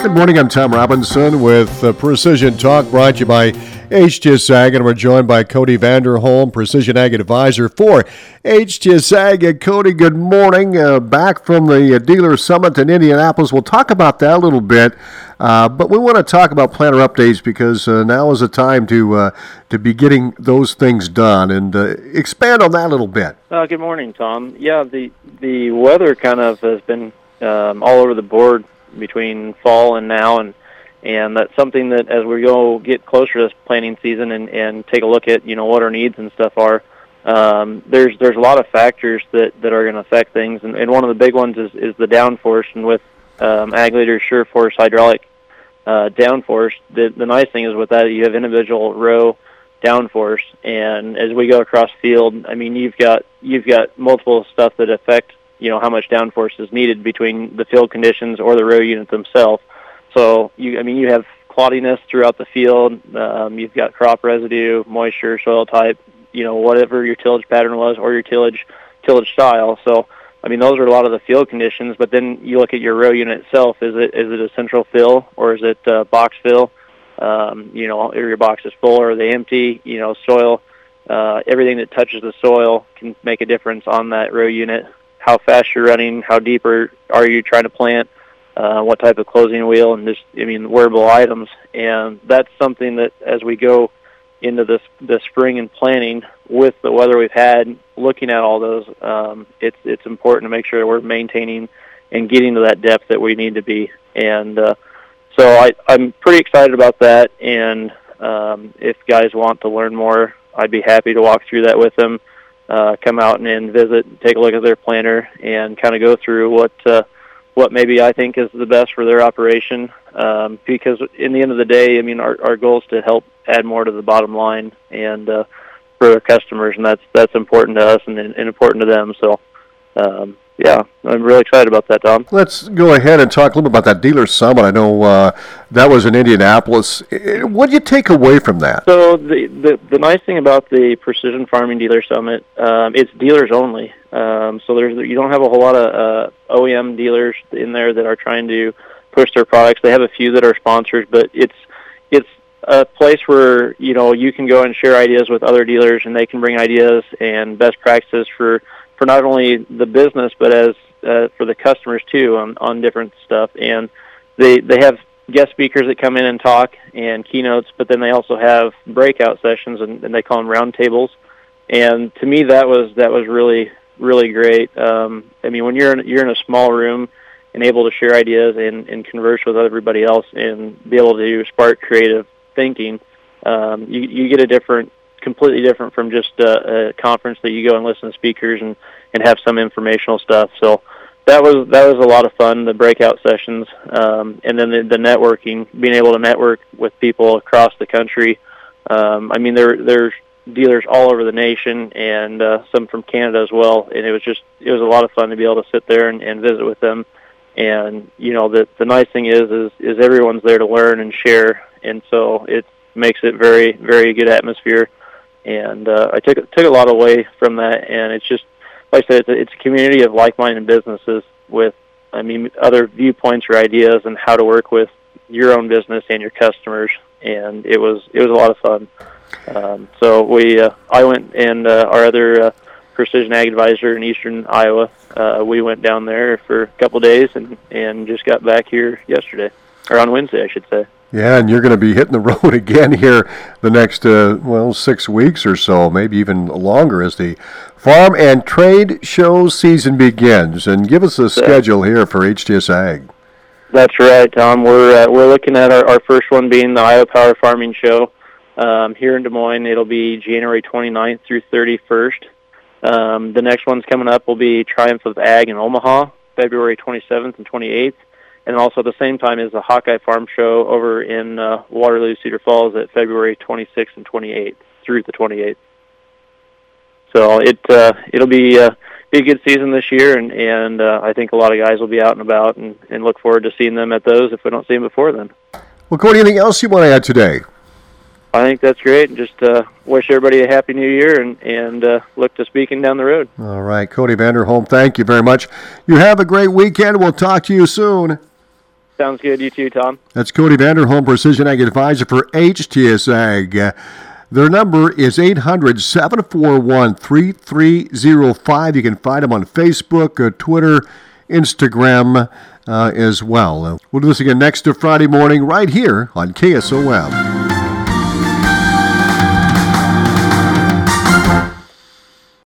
Good morning. I'm Tom Robinson with uh, Precision Talk, brought to you by HTS Ag, and we're joined by Cody Vanderholm, Precision Ag Advisor for HTS Ag. Cody, good morning. Uh, back from the uh, Dealer Summit in Indianapolis. We'll talk about that a little bit, uh, but we want to talk about planter updates because uh, now is the time to uh, to be getting those things done and expand on that a little bit. good morning, Tom. Yeah, the the weather kind of has been um, all over the board between fall and now, and and that's something that as we go get closer to this planting season and and take a look at you know what our needs and stuff are. Um, there's there's a lot of factors that that are going to affect things, and, and one of the big ones is is the downforce, and with um, Ag Leader SureForce hydraulic uh, downforce, the the nice thing is with that you have individual row downforce, and as we go across field, I mean you've got you've got multiple stuff that affect you know how much downforce is needed between the field conditions or the row unit themselves. So you, I mean, you have cloudiness throughout the field. Um, you've got crop residue, moisture, soil type, you know, whatever your tillage pattern was or your tillage tillage style. So, I mean, those are a lot of the field conditions. But then you look at your row unit itself. Is it is it a central fill or is it uh, box fill? Um, you know, are your boxes full or are they empty? You know, soil. Uh, everything that touches the soil can make a difference on that row unit how fast you're running, how deep are, are you trying to plant, uh, what type of closing wheel, and just I mean wearable items. And that's something that as we go into this the spring and planning with the weather we've had, looking at all those, um, it's it's important to make sure we're maintaining and getting to that depth that we need to be. And uh, so I, I'm pretty excited about that. And um, if guys want to learn more, I'd be happy to walk through that with them uh, come out and, and visit, take a look at their planter, and kind of go through what uh, what maybe I think is the best for their operation. Um, because in the end of the day, I mean, our our goal is to help add more to the bottom line and uh, for our customers, and that's that's important to us and, and important to them. So. Um, yeah, I'm really excited about that, Tom. Let's go ahead and talk a little bit about that dealer summit. I know uh, that was in Indianapolis. What did you take away from that? So the the, the nice thing about the Precision Farming Dealer Summit, um, it's dealers only. Um, so there's you don't have a whole lot of uh, OEM dealers in there that are trying to push their products. They have a few that are sponsors, but it's it's a place where you know you can go and share ideas with other dealers, and they can bring ideas and best practices for for not only the business but as uh, for the customers too on on different stuff. And they they have guest speakers that come in and talk and keynotes, but then they also have breakout sessions and, and they call them roundtables. And to me, that was that was really really great. Um, I mean, when you're in, you're in a small room and able to share ideas and, and converse with everybody else and be able to spark creative thinking, um, you you get a different completely different from just a, a conference that you go and listen to speakers and and have some informational stuff. So that was that was a lot of fun. The breakout sessions, um, and then the, the networking, being able to network with people across the country. Um, I mean, there there's dealers all over the nation, and uh, some from Canada as well. And it was just it was a lot of fun to be able to sit there and, and visit with them. And you know, the the nice thing is is is everyone's there to learn and share, and so it makes it very very good atmosphere and uh, I took took a lot away from that. And it's just like I said, it's a, it's a community of like-minded businesses with, I mean, other viewpoints or ideas and how to work with your own business and your customers. And it was it was a lot of fun. Um, so we uh, I went and uh, our other uh, precision ag advisor in eastern Iowa. Uh, we went down there for a couple of days and and just got back here yesterday or on Wednesday, I should say. Yeah, and you're going to be hitting the road again here the next, uh, well, six weeks or so, maybe even longer as the farm and trade show season begins. And give us a schedule here for HTS Ag. That's right, Tom. We're uh, we're looking at our, our first one being the Iowa Power Farming Show um, here in Des Moines. It'll be January 29th through 31st. Um, the next one's coming up will be Triumph of Ag in Omaha, February 27th and 28th and also at the same time is the Hawkeye Farm Show over in uh, Waterloo, Cedar Falls at February 26th and 28th through the 28th. So it uh, it'll be uh, be a good season this year, and and uh, I think a lot of guys will be out and about, and, and look forward to seeing them at those if we don't see them before then. Well, Cody, anything else you want to add today? I think that's great. And just uh, wish everybody a happy new year and, and uh, look to speaking down the road. All right. Cody Vanderholm, thank you very much. You have a great weekend. We'll talk to you soon. Sounds good. You too, Tom. That's Cody Vanderholm, Precision Ag Advisor for HTS Ag. Uh, their number is 800 741 3305. You can find them on Facebook, uh, Twitter, Instagram uh, as well. We'll do this again next Friday morning right here on KSOM.